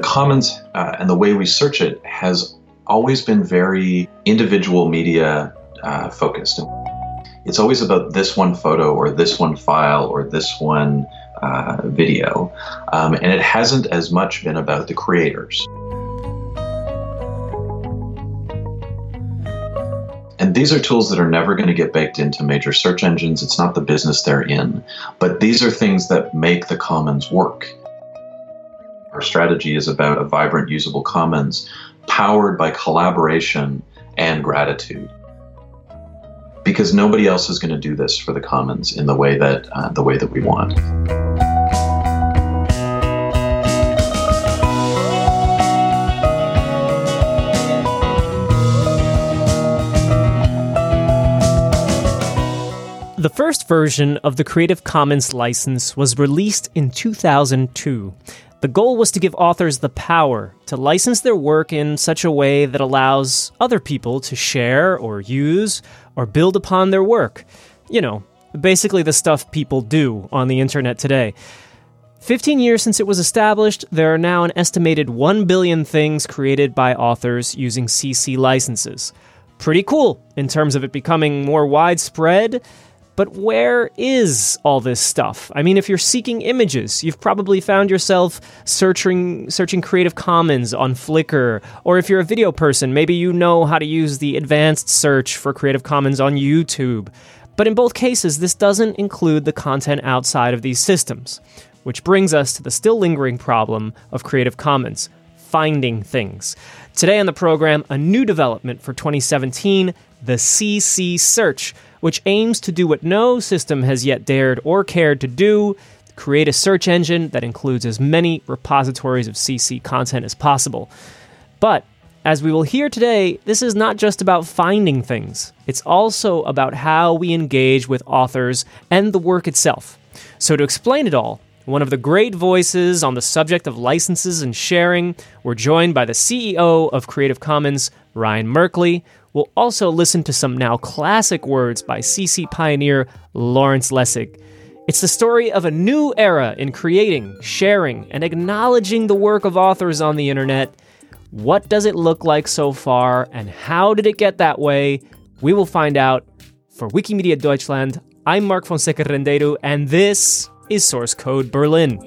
the commons uh, and the way we search it has always been very individual media uh, focused. It's always about this one photo or this one file or this one uh, video, um, and it hasn't as much been about the creators. And these are tools that are never going to get baked into major search engines. It's not the business they're in. But these are things that make the commons work. Our strategy is about a vibrant, usable commons powered by collaboration and gratitude. Because nobody else is going to do this for the commons in the way that uh, the way that we want. The first version of the Creative Commons license was released in 2002. The goal was to give authors the power to license their work in such a way that allows other people to share or use or build upon their work. You know, basically the stuff people do on the internet today. 15 years since it was established, there are now an estimated 1 billion things created by authors using CC licenses. Pretty cool in terms of it becoming more widespread but where is all this stuff? I mean, if you're seeking images, you've probably found yourself searching searching Creative Commons on Flickr, or if you're a video person, maybe you know how to use the advanced search for Creative Commons on YouTube. But in both cases, this doesn't include the content outside of these systems, which brings us to the still lingering problem of Creative Commons finding things. Today on the program, a new development for 2017 the CC Search which aims to do what no system has yet dared or cared to do create a search engine that includes as many repositories of CC content as possible. But as we will hear today, this is not just about finding things, it's also about how we engage with authors and the work itself. So, to explain it all, one of the great voices on the subject of licenses and sharing, we're joined by the CEO of Creative Commons, Ryan Merkley, We'll also listen to some now classic words by CC pioneer Lawrence Lessig. It's the story of a new era in creating, sharing, and acknowledging the work of authors on the internet. What does it look like so far, and how did it get that way? We will find out. For Wikimedia Deutschland, I'm Mark Fonseca Rendeiro, and this is Source Code Berlin.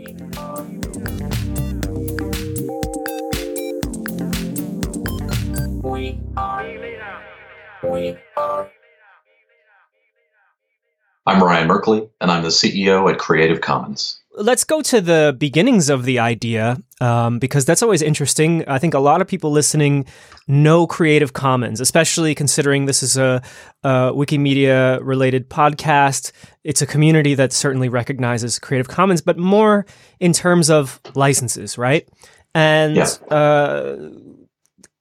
I'm Ryan Merkley, and I'm the CEO at Creative Commons. Let's go to the beginnings of the idea um, because that's always interesting. I think a lot of people listening know Creative Commons, especially considering this is a, a Wikimedia related podcast. It's a community that certainly recognizes Creative Commons, but more in terms of licenses, right? And yeah. uh,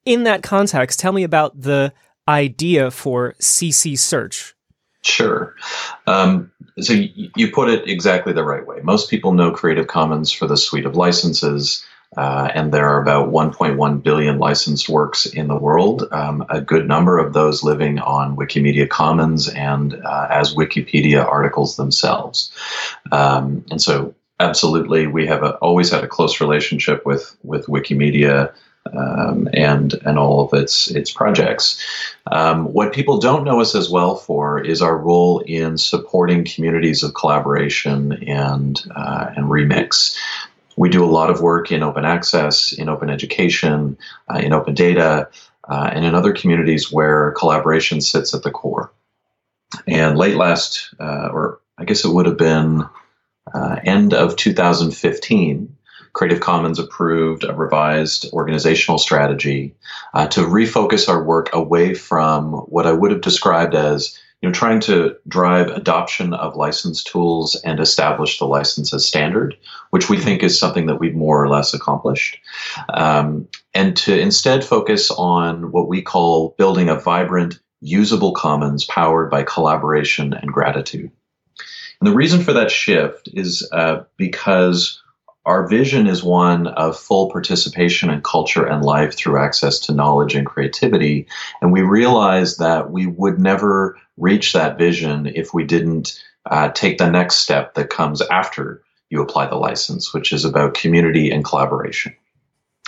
in that context, tell me about the idea for CC search? Sure. Um, so you put it exactly the right way. Most people know Creative Commons for the suite of licenses, uh, and there are about 1.1 billion licensed works in the world. Um, a good number of those living on Wikimedia Commons and uh, as Wikipedia articles themselves. Um, and so, absolutely, we have a, always had a close relationship with with Wikimedia um, and and all of its its projects. Um, what people don't know us as well for is our role in supporting communities of collaboration and uh, and remix. We do a lot of work in open access, in open education, uh, in open data, uh, and in other communities where collaboration sits at the core. And late last, uh, or I guess it would have been uh, end of 2015 Creative Commons approved a revised organizational strategy uh, to refocus our work away from what I would have described as you know, trying to drive adoption of license tools and establish the license as standard, which we think is something that we've more or less accomplished, um, and to instead focus on what we call building a vibrant, usable commons powered by collaboration and gratitude. And the reason for that shift is uh, because our vision is one of full participation in culture and life through access to knowledge and creativity. And we realized that we would never reach that vision if we didn't uh, take the next step that comes after you apply the license, which is about community and collaboration.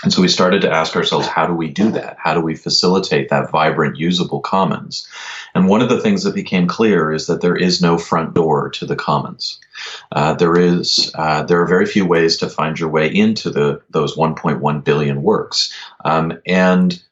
And so we started to ask ourselves, how do we do that? How do we facilitate that vibrant, usable commons? And one of the things that became clear is that there is no front door to the commons. Uh, there is uh, there are very few ways to find your way into the those 1.1 billion works, um, and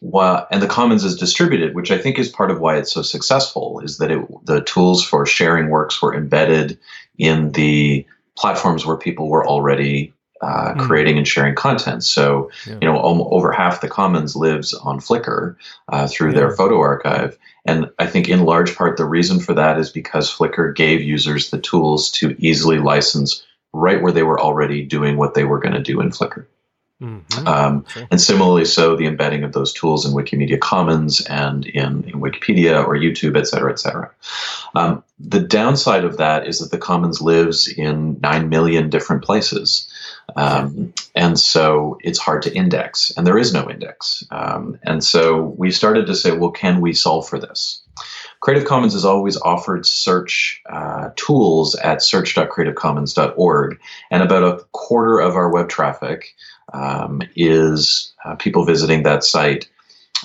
while, and the commons is distributed, which I think is part of why it's so successful, is that it, the tools for sharing works were embedded in the platforms where people were already uh, mm. creating and sharing content. So, yeah. you know, over half the commons lives on Flickr uh, through yeah. their photo archive. And I think in large part the reason for that is because Flickr gave users the tools to easily license right where they were already doing what they were going to do in Flickr. Mm-hmm. Um, And similarly, so the embedding of those tools in Wikimedia Commons and in, in Wikipedia or YouTube, et cetera, et cetera. Um, the downside of that is that the Commons lives in 9 million different places. Um, and so it's hard to index, and there is no index. Um, and so we started to say, well, can we solve for this? Creative Commons has always offered search uh, tools at search.creativecommons.org, and about a quarter of our web traffic um, is uh, people visiting that site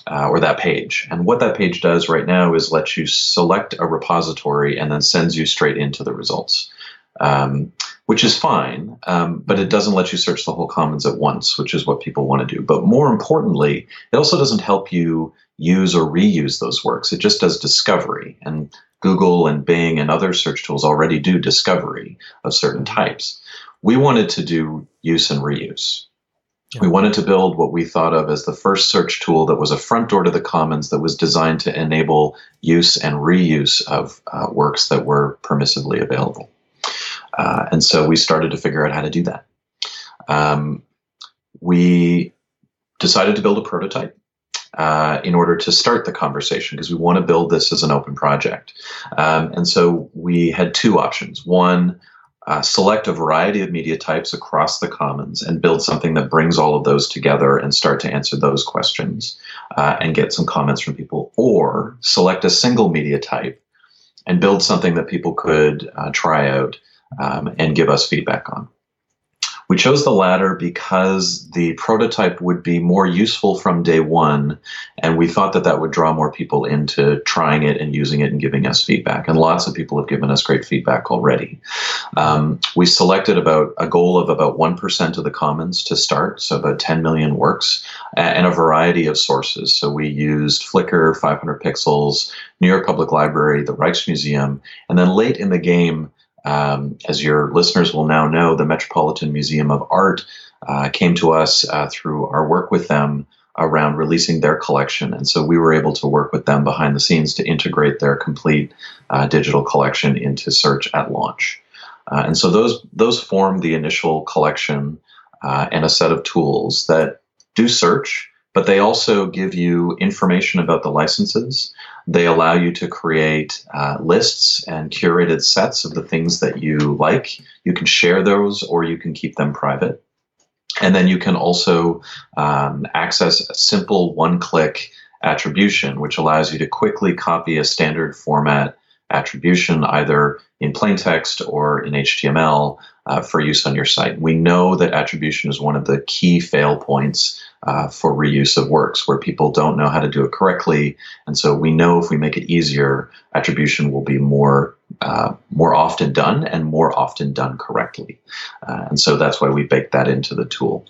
uh, or that page. And what that page does right now is lets you select a repository and then sends you straight into the results, um, which is fine, um, but it doesn't let you search the whole commons at once, which is what people want to do. But more importantly, it also doesn't help you use or reuse those works. It just does discovery. And Google and Bing and other search tools already do discovery of certain types. We wanted to do use and reuse. We wanted to build what we thought of as the first search tool that was a front door to the commons that was designed to enable use and reuse of uh, works that were permissively available. Uh, and so we started to figure out how to do that. Um, we decided to build a prototype. Uh, in order to start the conversation, because we want to build this as an open project. Um, and so we had two options. One, uh, select a variety of media types across the commons and build something that brings all of those together and start to answer those questions uh, and get some comments from people or select a single media type and build something that people could uh, try out um, and give us feedback on we chose the latter because the prototype would be more useful from day one, and we thought that that would draw more people into trying it and using it and giving us feedback. And lots of people have given us great feedback already. Um, we selected about a goal of about 1% of the commons to start, so about 10 million works, and a variety of sources. So we used Flickr, 500 pixels, New York Public Library, the Rijksmuseum, and then late in the game, um, as your listeners will now know, the Metropolitan Museum of Art uh, came to us uh, through our work with them around releasing their collection. And so we were able to work with them behind the scenes to integrate their complete uh, digital collection into search at launch. Uh, and so those, those form the initial collection uh, and a set of tools that do search, but they also give you information about the licenses. They allow you to create uh, lists and curated sets of the things that you like. You can share those or you can keep them private. And then you can also um, access a simple one click attribution, which allows you to quickly copy a standard format attribution either in plain text or in HTML uh, for use on your site. We know that attribution is one of the key fail points uh, for reuse of works where people don't know how to do it correctly. And so we know if we make it easier, attribution will be more uh, more often done and more often done correctly. Uh, and so that's why we baked that into the tool.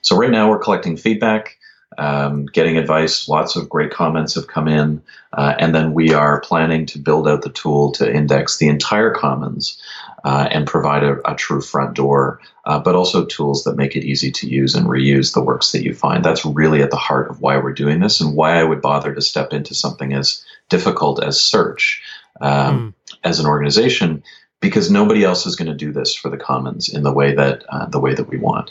So right now we're collecting feedback um, getting advice. Lots of great comments have come in. Uh, and then we are planning to build out the tool to index the entire commons uh, and provide a, a, true front door, uh, but also tools that make it easy to use and reuse the works that you find. That's really at the heart of why we're doing this and why I would bother to step into something as difficult as search um, mm. as an organization because nobody else is going to do this for the commons in the way that uh, the way that we want.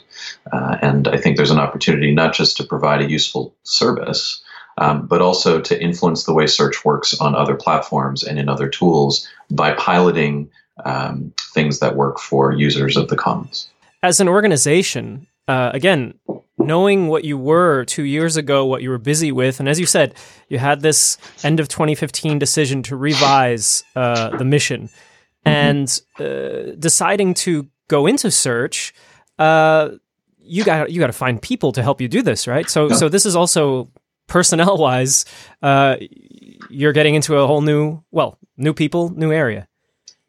Uh, and I think there's an opportunity not just to provide a useful service, um, but also to influence the way search works on other platforms and in other tools by piloting um, things that work for users of the commons. As an organization, uh, again, knowing what you were two years ago, what you were busy with, and as you said, you had this end of 2015 decision to revise uh, the mission and uh, deciding to go into search, uh, you got you got to find people to help you do this, right? So yeah. so this is also personnel wise, uh, you're getting into a whole new well new people, new area.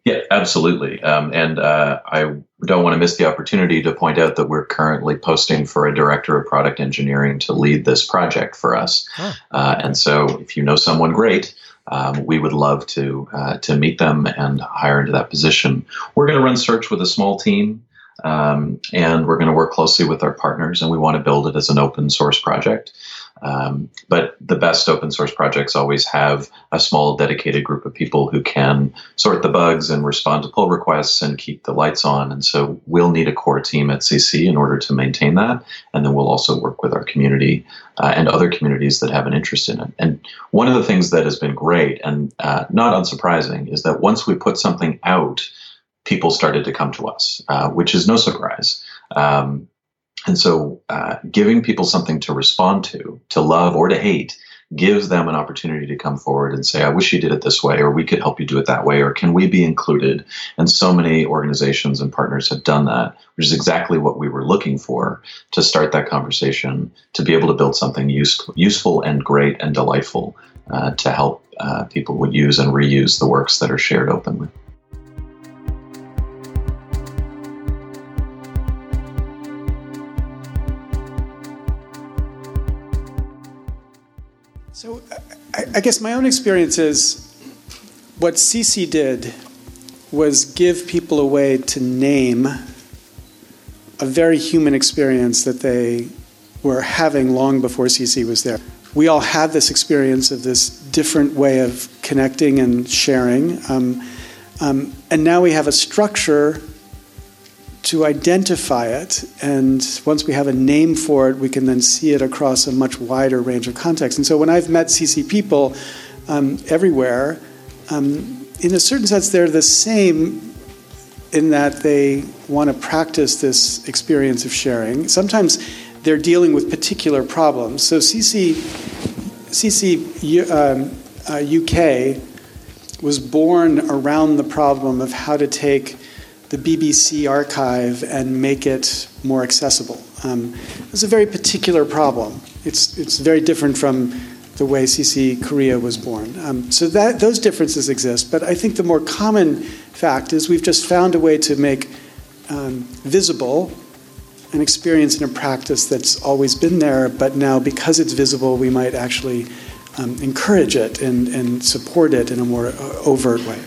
Yeah, absolutely. Um, and uh, I don't want to miss the opportunity to point out that we're currently posting for a director of product engineering to lead this project for us. Oh. Uh, and so, if you know someone great, um, we would love to uh, to meet them and hire into that position. We're going to run search with a small team. Um, and we're going to work closely with our partners, and we want to build it as an open source project. Um, but the best open source projects always have a small dedicated group of people who can sort the bugs and respond to pull requests and keep the lights on. And so we'll need a core team at CC in order to maintain that. And then we'll also work with our community uh, and other communities that have an interest in it. And one of the things that has been great and uh, not unsurprising is that once we put something out, people started to come to us, uh, which is no surprise. Um, and so, uh, giving people something to respond to, to love or to hate, gives them an opportunity to come forward and say, I wish you did it this way, or we could help you do it that way, or can we be included? And so many organizations and partners have done that, which is exactly what we were looking for to start that conversation, to be able to build something useful, useful and great and delightful uh, to help uh, people would use and reuse the works that are shared openly. I guess my own experience is what CC did was give people a way to name a very human experience that they were having long before CC was there. We all had this experience of this different way of connecting and sharing. Um, um, and now we have a structure to identify it. And once we have a name for it, we can then see it across a much wider range of contexts. And so when I've met CC people um, everywhere, um, in a certain sense, they're the same in that they want to practice this experience of sharing. Sometimes they're dealing with particular problems. So CC, CC um, uh, UK was born around the problem of how to take the BBC archive and make it more accessible. Um, it's a very particular problem. It's, it's very different from the way CC Korea was born. Um, so that, those differences exist, but I think the more common fact is we've just found a way to make um, visible an experience and a practice that's always been there, but now because it's visible, we might actually um, encourage it and, and support it in a more uh, overt way.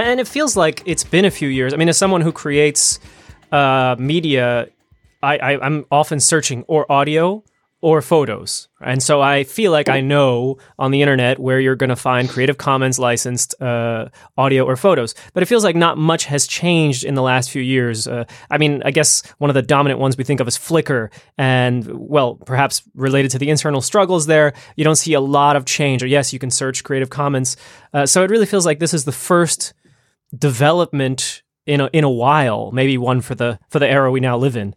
And it feels like it's been a few years. I mean, as someone who creates uh, media, I, I, I'm often searching or audio or photos. And so I feel like I know on the internet where you're going to find Creative Commons licensed uh, audio or photos. But it feels like not much has changed in the last few years. Uh, I mean, I guess one of the dominant ones we think of is Flickr. And, well, perhaps related to the internal struggles there, you don't see a lot of change. Or, yes, you can search Creative Commons. Uh, so it really feels like this is the first development in a, in a while, maybe one for the for the era we now live in.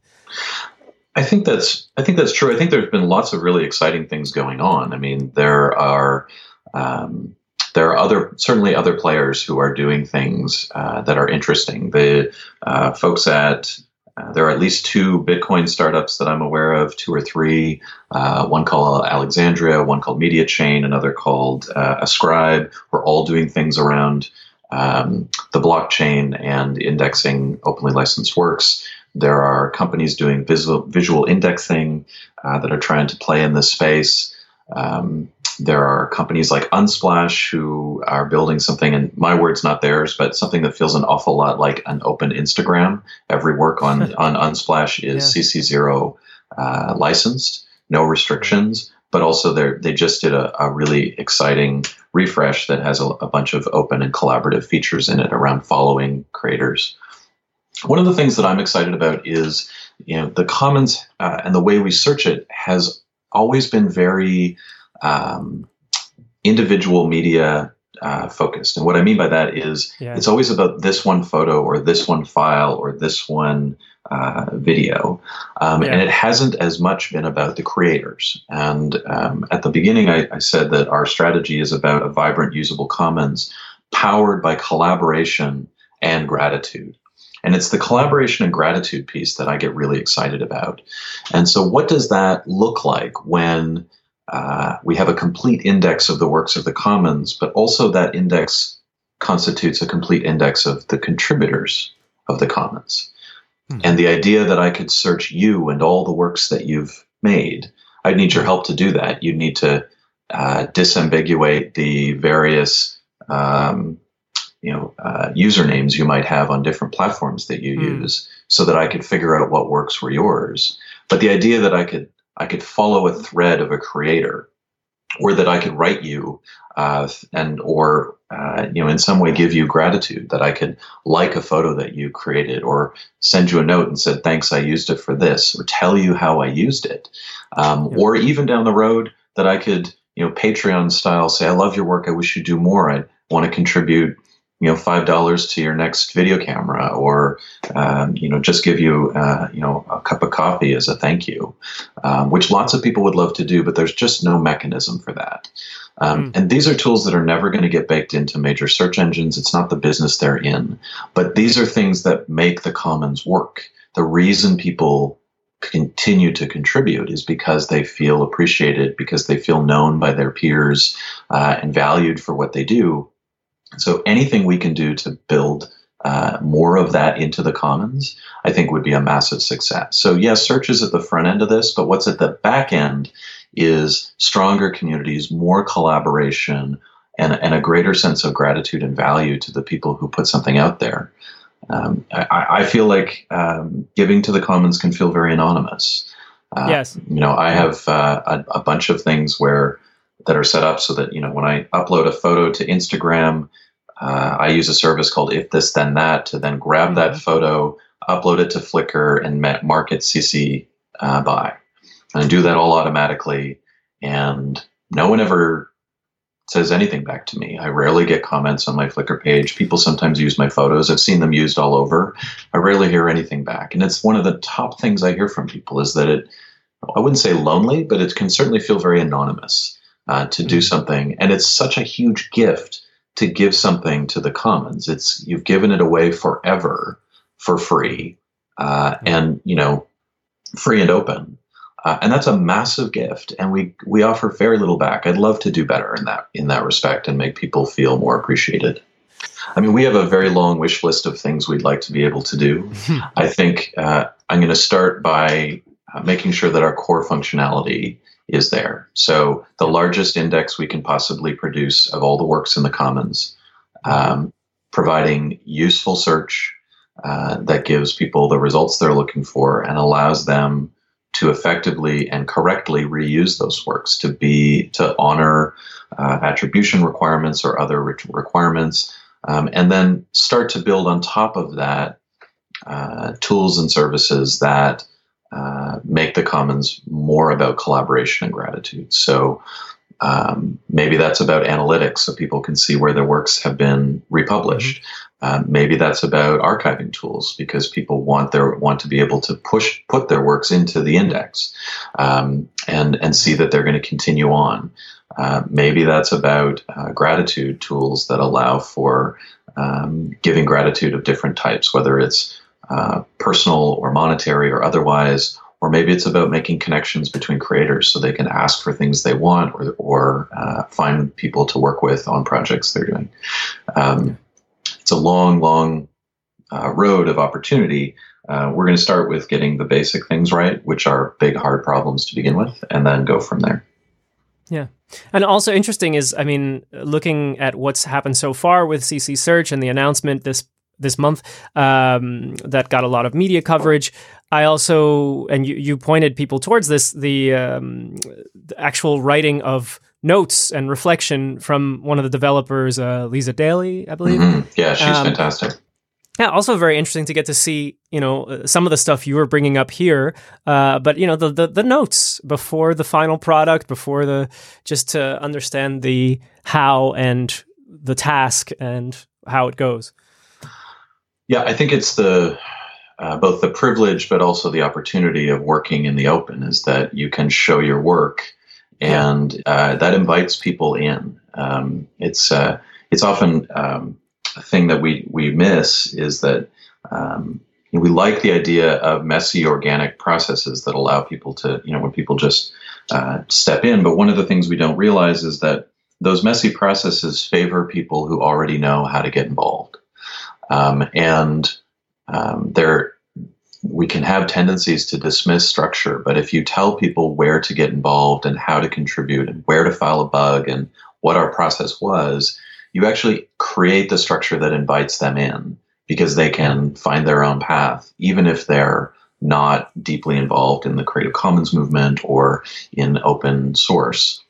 I think that's I think that's true. I think there's been lots of really exciting things going on. I mean, there are um, there are other certainly other players who are doing things uh, that are interesting. The uh, folks at uh, there are at least two Bitcoin startups that I'm aware of, two or three. Uh, one called Alexandria, one called Mediachain, another called uh, Ascribe. We're all doing things around um, the blockchain and indexing openly licensed works. There are companies doing visual, visual indexing uh, that are trying to play in this space. Um, there are companies like Unsplash who are building something, and my word's not theirs, but something that feels an awful lot like an open Instagram. Every work on, on Unsplash is yeah. CC0 uh, licensed, no restrictions but also they they just did a, a, really exciting refresh that has a, a, bunch of open and collaborative features in it around following creators. One of the things that I'm excited about is you know the Commons uh, and the way we search it has always been very um, individual media uh, focused. And what I mean by that is yeah. it's always about this one photo or this one file or this one uh, video, um, yeah. and it hasn't as much been about the creators. And um, at the beginning, I, I, said that our strategy is about a vibrant, usable commons powered by collaboration and gratitude. And it's the collaboration and gratitude piece that I get really excited about. And so, what does that look like when uh, we have a complete index of the works of the commons, but also that index constitutes a complete index of the contributors of the commons? Hmm. And the idea that I could search you and all the works that you've made, I'd need your help to do that. You'd need to uh, disambiguate the various um, you know uh, usernames you might have on different platforms that you mm. use so that i could figure out what works were yours but the idea that i could i could follow a thread of a creator or that i could write you uh, and or uh, you know in some way give you gratitude that i could like a photo that you created or send you a note and said thanks i used it for this or tell you how i used it. Um, yeah. or even down the road that i could you know patreon style say i love your work. I wish you'd do more. I want to contribute you know five dollars to your next video camera or um, you know just give you uh, you know a cup of coffee as a thank you um, which lots of people would love to do but there's just no mechanism for that um, mm. and these are tools that are never going to get baked into major search engines it's not the business they're in but these are things that make the commons work the reason people continue to contribute is because they feel appreciated because they feel known by their peers uh, and valued for what they do so anything we can do to build uh, more of that into the commons, I think would be a massive success. So yes, search is at the front end of this, but what's at the back end is stronger communities, more collaboration, and, and a greater sense of gratitude and value to the people who put something out there. Um, I, I, feel like um, giving to the commons can feel very anonymous. Uh, yes. You know, I have uh, a, a bunch of things where that are set up so that you know when I upload a photo to Instagram, uh, I use a service called If This Then That to then grab mm-hmm. that photo, upload it to Flickr, and mark it CC uh, by, and I do that all automatically. And no one ever says anything back to me. I rarely get comments on my Flickr page. People sometimes use my photos. I've seen them used all over. I rarely hear anything back. And it's one of the top things I hear from people is that it, I wouldn't say lonely, but it can certainly feel very anonymous uh, to do mm-hmm. something. And it's such a huge gift to give something to the commons. It's you've given it away forever for free, uh, mm-hmm. and you know, free and open. Uh, and that's a massive gift, and we we offer very little back. I'd love to do better in that in that respect and make people feel more appreciated. I mean, we have a very long wish list of things we'd like to be able to do. I think uh, I'm going to start by uh, making sure that our core functionality is there. So the largest index we can possibly produce of all the works in the commons, um, providing useful search uh, that gives people the results they're looking for and allows them to effectively and correctly reuse those works to be to honor uh, attribution requirements or other requirements um, and then start to build on top of that uh, tools and services that uh, make the commons more about collaboration and gratitude. So um, maybe that's about analytics, so people can see where their works have been republished. Mm-hmm. Um, maybe that's about archiving tools because people want their want to be able to push put their works into the index um, and and see that they're going to continue on. Uh, maybe that's about uh, gratitude tools that allow for um, giving gratitude of different types, whether it's uh, personal or monetary or otherwise, or maybe it's about making connections between creators so they can ask for things they want or, or uh, find people to work with on projects they're doing. Um, it's a long, long uh, road of opportunity. Uh, we're going to start with getting the basic things right, which are big, hard problems to begin with, and then go from there. Yeah. And also interesting is, I mean, looking at what's happened so far with CC Search and the announcement this this month um, that got a lot of media coverage. I also, and you, you pointed people towards this, the, um, the actual writing of notes and reflection from one of the developers, uh, Liza Daly, I believe. Mm-hmm. Yeah, she's um, fantastic. Yeah, also very interesting to get to see, you know, uh, some of the stuff you were bringing up here, uh, but you know, the, the, the notes before the final product, before the just to understand the how and the task and how it goes. Yeah, I think it's the uh, both the privilege but also the opportunity of working in the open is that you can show your work and uh, that invites people in. Um, it's uh, it's often um, a thing that we we miss is that um, we like the idea of messy organic processes that allow people to you know when people just uh, step in. But one of the things we don't realize is that those messy processes favor people who already know how to get involved, um, and um, they're we can have tendencies to dismiss structure, but if you tell people where to get involved and how to contribute and where to file a bug and what our process was, you actually create the structure that invites them in because they can find their own path, even if they're not deeply involved in the Creative Commons movement or in open source.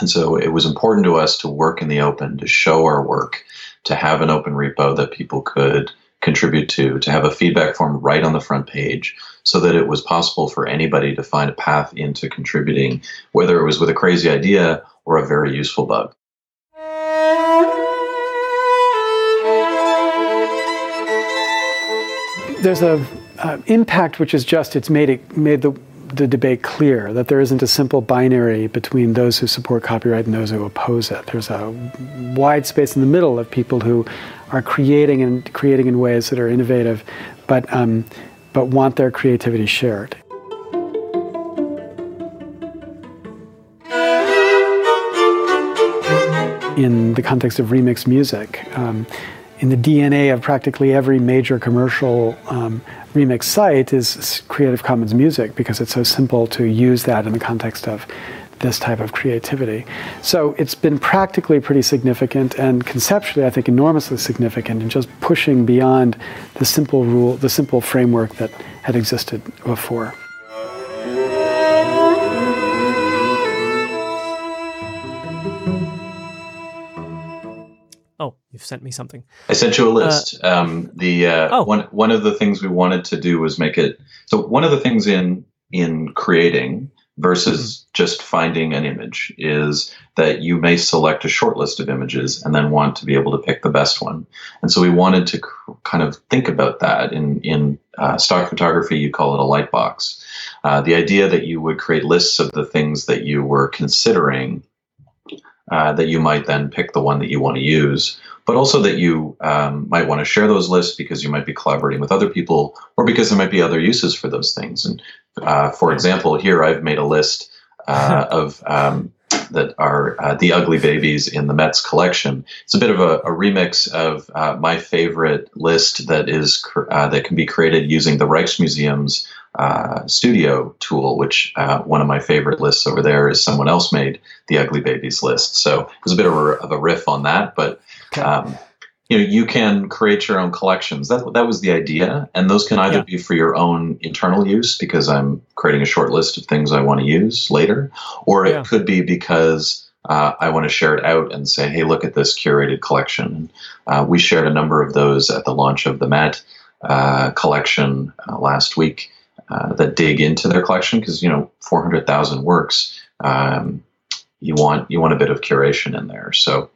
And so it was important to us to work in the open, to show our work, to have an open repo that people could contribute to, to have a feedback form right on the front page so that it was possible for anybody to find a path into contributing, whether it was with a crazy idea or a very useful bug. There's a uh, impact which is just it's made it made the the debate clear that there isn't a simple binary between those who support copyright and those who oppose it. There's a wide space in the middle of people who are creating and creating in ways that are innovative, but um, but want their creativity shared. In the context of remix music, um, in the DNA of practically every major commercial um, remix site is Creative Commons music because it's so simple to use that in the context of this type of creativity. So it's been practically pretty significant and conceptually, I think, enormously significant in just pushing beyond the simple rule, the simple framework that had existed before. Oh, you've sent me something. I sent you a list. Uh, um, the uh, oh. one one of the things we wanted to do was make it. So one of the things in in creating versus mm-hmm. just finding an image is that you may select a short list of images and then want to be able to pick the best one. And so we wanted to kind of think about that in in uh, stock photography. You call it a light box. Uh, the idea that you would create lists of the things that you were considering. Uh, that you might then pick the one that you want to use, but also that you um, might want to share those lists because you might be collaborating with other people or because there might be other uses for those things. And uh, for example, here I've made a list uh, of um, that are uh, the ugly babies in the Met's collection. It's a bit of a, a remix of uh, my favorite list that is uh, that can be created using the Rijksmuseum's uh, studio tool, which one of my favorite lists over there is someone else made the ugly babies list. So there's a bit of a, of a riff on that, but. Um, you know you can create your own collections. That that was the idea. And those can either yeah. be for your own internal use because i'm creating a short list of things i want to use later or yeah. it could be because uh, i want to share it out and say hey look at this curated collection. Uh, we shared a number of those at the launch of the met uh, collection uh, last week uh, that dig into their collection because you know 400000 works um, you want you want a bit of curation in there. So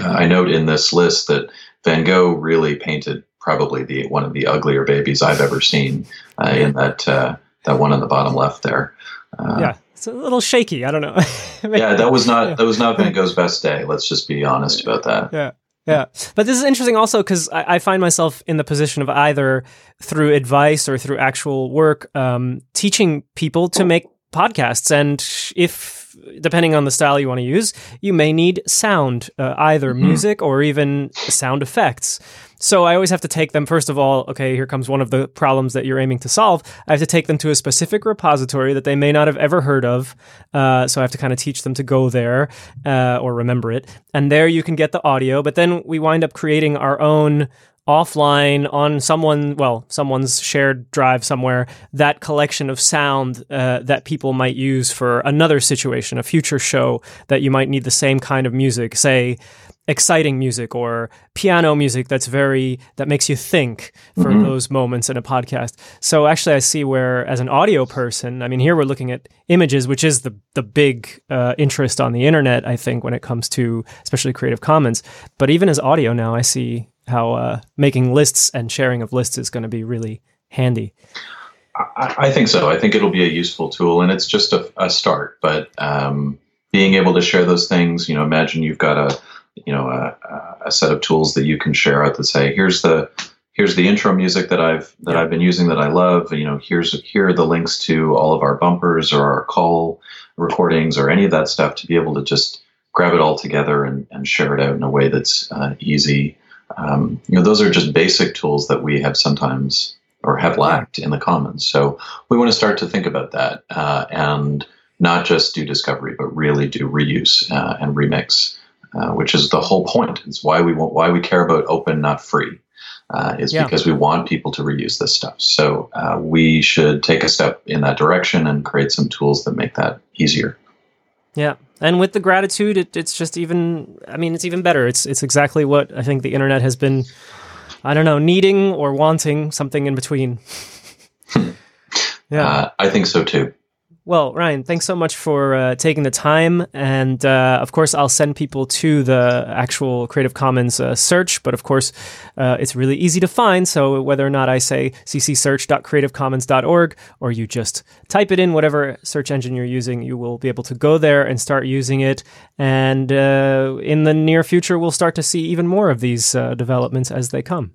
uh, I note in this list that Van Gogh really painted probably the one of the uglier babies I've ever seen uh, in that uh, that one on the bottom left there. Uh, yeah, it's a little shaky. I don't know. yeah, that was not that was not Van Gogh's best day. Let's just be honest about that. Yeah. Yeah. But this is interesting also because I, I, find myself in the position of either through advice or through actual work um, teaching people to make podcasts. And if depending on the style you want to use, you may need sound, uh, either mm-hmm. music or even sound effects. So I always have to take them, first of all, okay, here comes one of the problems that you're aiming to solve. I have to take them to a specific repository that they may not have ever heard of. Uh, so I have to kind of teach them to go there uh, or remember it. And there you can get the audio, but then we wind up creating our own offline on someone well someone's shared drive somewhere that collection of sound uh, that people might use for another situation a future show that you might need the same kind of music say exciting music or piano music that's very that makes you think for mm-hmm. those moments in a podcast so actually i see where as an audio person i mean here we're looking at images which is the the big uh, interest on the internet i think when it comes to especially creative commons but even as audio now i see how uh, making lists and sharing of lists is going to be really handy. I, I, think so. I think it'll be a useful tool, and it's just a, a start. But um, being able to share those things, you know, imagine you've got a you know a, a set of tools that you can share out that say, here's the here's the intro music that I've that I've been using that I love. You know, here's here are the links to all of our bumpers or our call recordings or any of that stuff to be able to just grab it all together and, and share it out in a way that's uh, easy. Um, you know, those are just basic tools that we have sometimes or have lacked in the commons. So we want to start to think about that uh, and not just do discovery, but really do reuse uh, and remix, uh, which is the whole point. It's why we want why we care about open, not free uh, is yeah. because we want people to reuse this stuff. So uh, we should take a step in that direction and create some tools that make that easier. Yeah, and with the gratitude, it, it's just even. I mean, it's even better. It's it's exactly what I think the internet has been. I don't know, needing or wanting something in between. yeah, uh, I think so too. Well, Ryan, thanks so much for uh, taking the time. And uh, of course, I'll send people to the actual Creative Commons uh, search. But of course, uh, it's really easy to find. So whether or not I say ccsearch.creativecommons.org or you just type it in, whatever search engine you're using, you will be able to go there and start using it. And uh, in the near future, we'll start to see even more of these uh, developments as they come.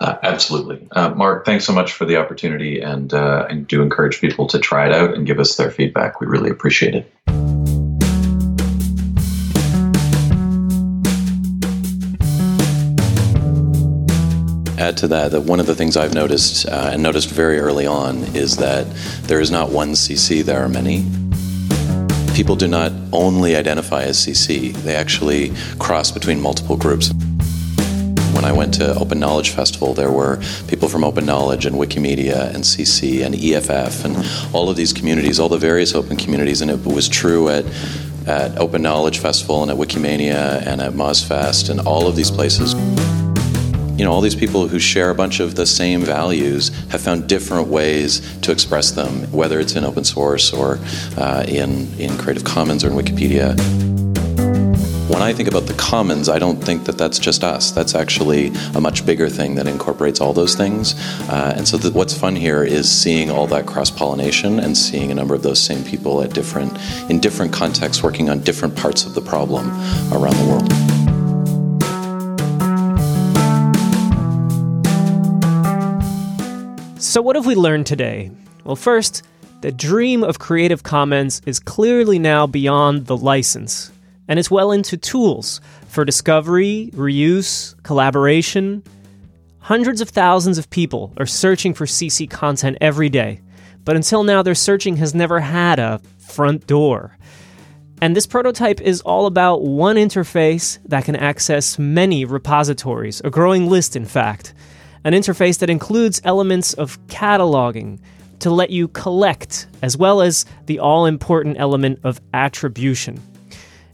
Uh, absolutely. Uh, Mark, thanks so much for the opportunity and, uh, and do encourage people to try it out and give us their feedback. We really appreciate it. Add to that that one of the things I've noticed uh, and noticed very early on is that there is not one CC, there are many. People do not only identify as CC, they actually cross between multiple groups. Went to Open Knowledge Festival, there were people from Open Knowledge and Wikimedia and CC and EFF and all of these communities, all the various open communities, and it was true at at Open Knowledge Festival and at Wikimania and at MozFest and all of these places. You know, all these people who share a bunch of the same values have found different ways to express them, whether it's in open source or uh, in, in Creative Commons or in Wikipedia. When I think about the commons, I don't think that that's just us. That's actually a much bigger thing that incorporates all those things. Uh, and so, the, what's fun here is seeing all that cross pollination and seeing a number of those same people at different, in different contexts, working on different parts of the problem around the world. So, what have we learned today? Well, first, the dream of Creative Commons is clearly now beyond the license and it's well into tools for discovery, reuse, collaboration. Hundreds of thousands of people are searching for CC content every day, but until now, their searching has never had a front door. And this prototype is all about one interface that can access many repositories, a growing list, in fact. An interface that includes elements of cataloging to let you collect, as well as the all important element of attribution.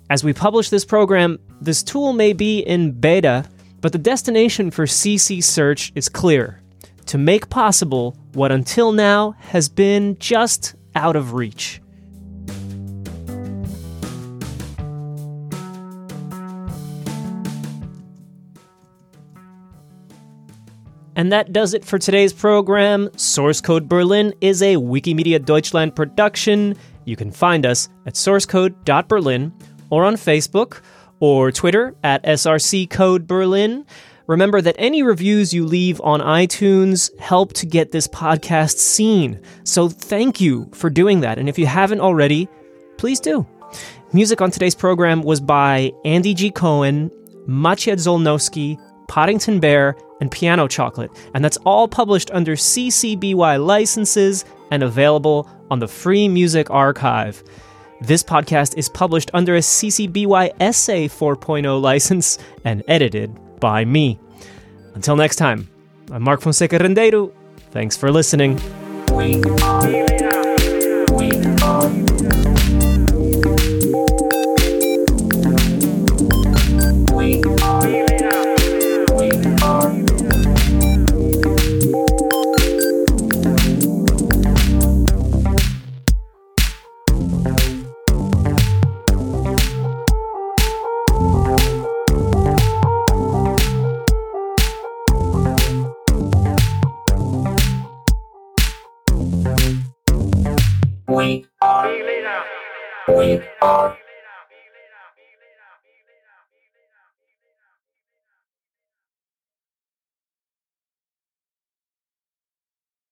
As we publish this program, this tool may be in beta, but the destination for CC Search is clear to make possible what until now has been just out of reach. And that does it for today's program. Source Code Berlin is a Wikimedia Deutschland production. You can find us at sourcecode.berlin or on Facebook or Twitter at SRC Code Berlin. Remember that any reviews you leave on iTunes help to get this podcast seen. So thank you for doing that. And if you haven't already, please do. Music on today's program was by Andy G. Cohen, Maciej Zolnowski, Poddington Bear, and Piano Chocolate. And that's all published under CC BY licenses and available on the Free Music Archive. This podcast is published under a CC BY SA 4.0 license and edited by me. Until next time, I'm Mark Fonseca Rendeiro. Thanks for listening.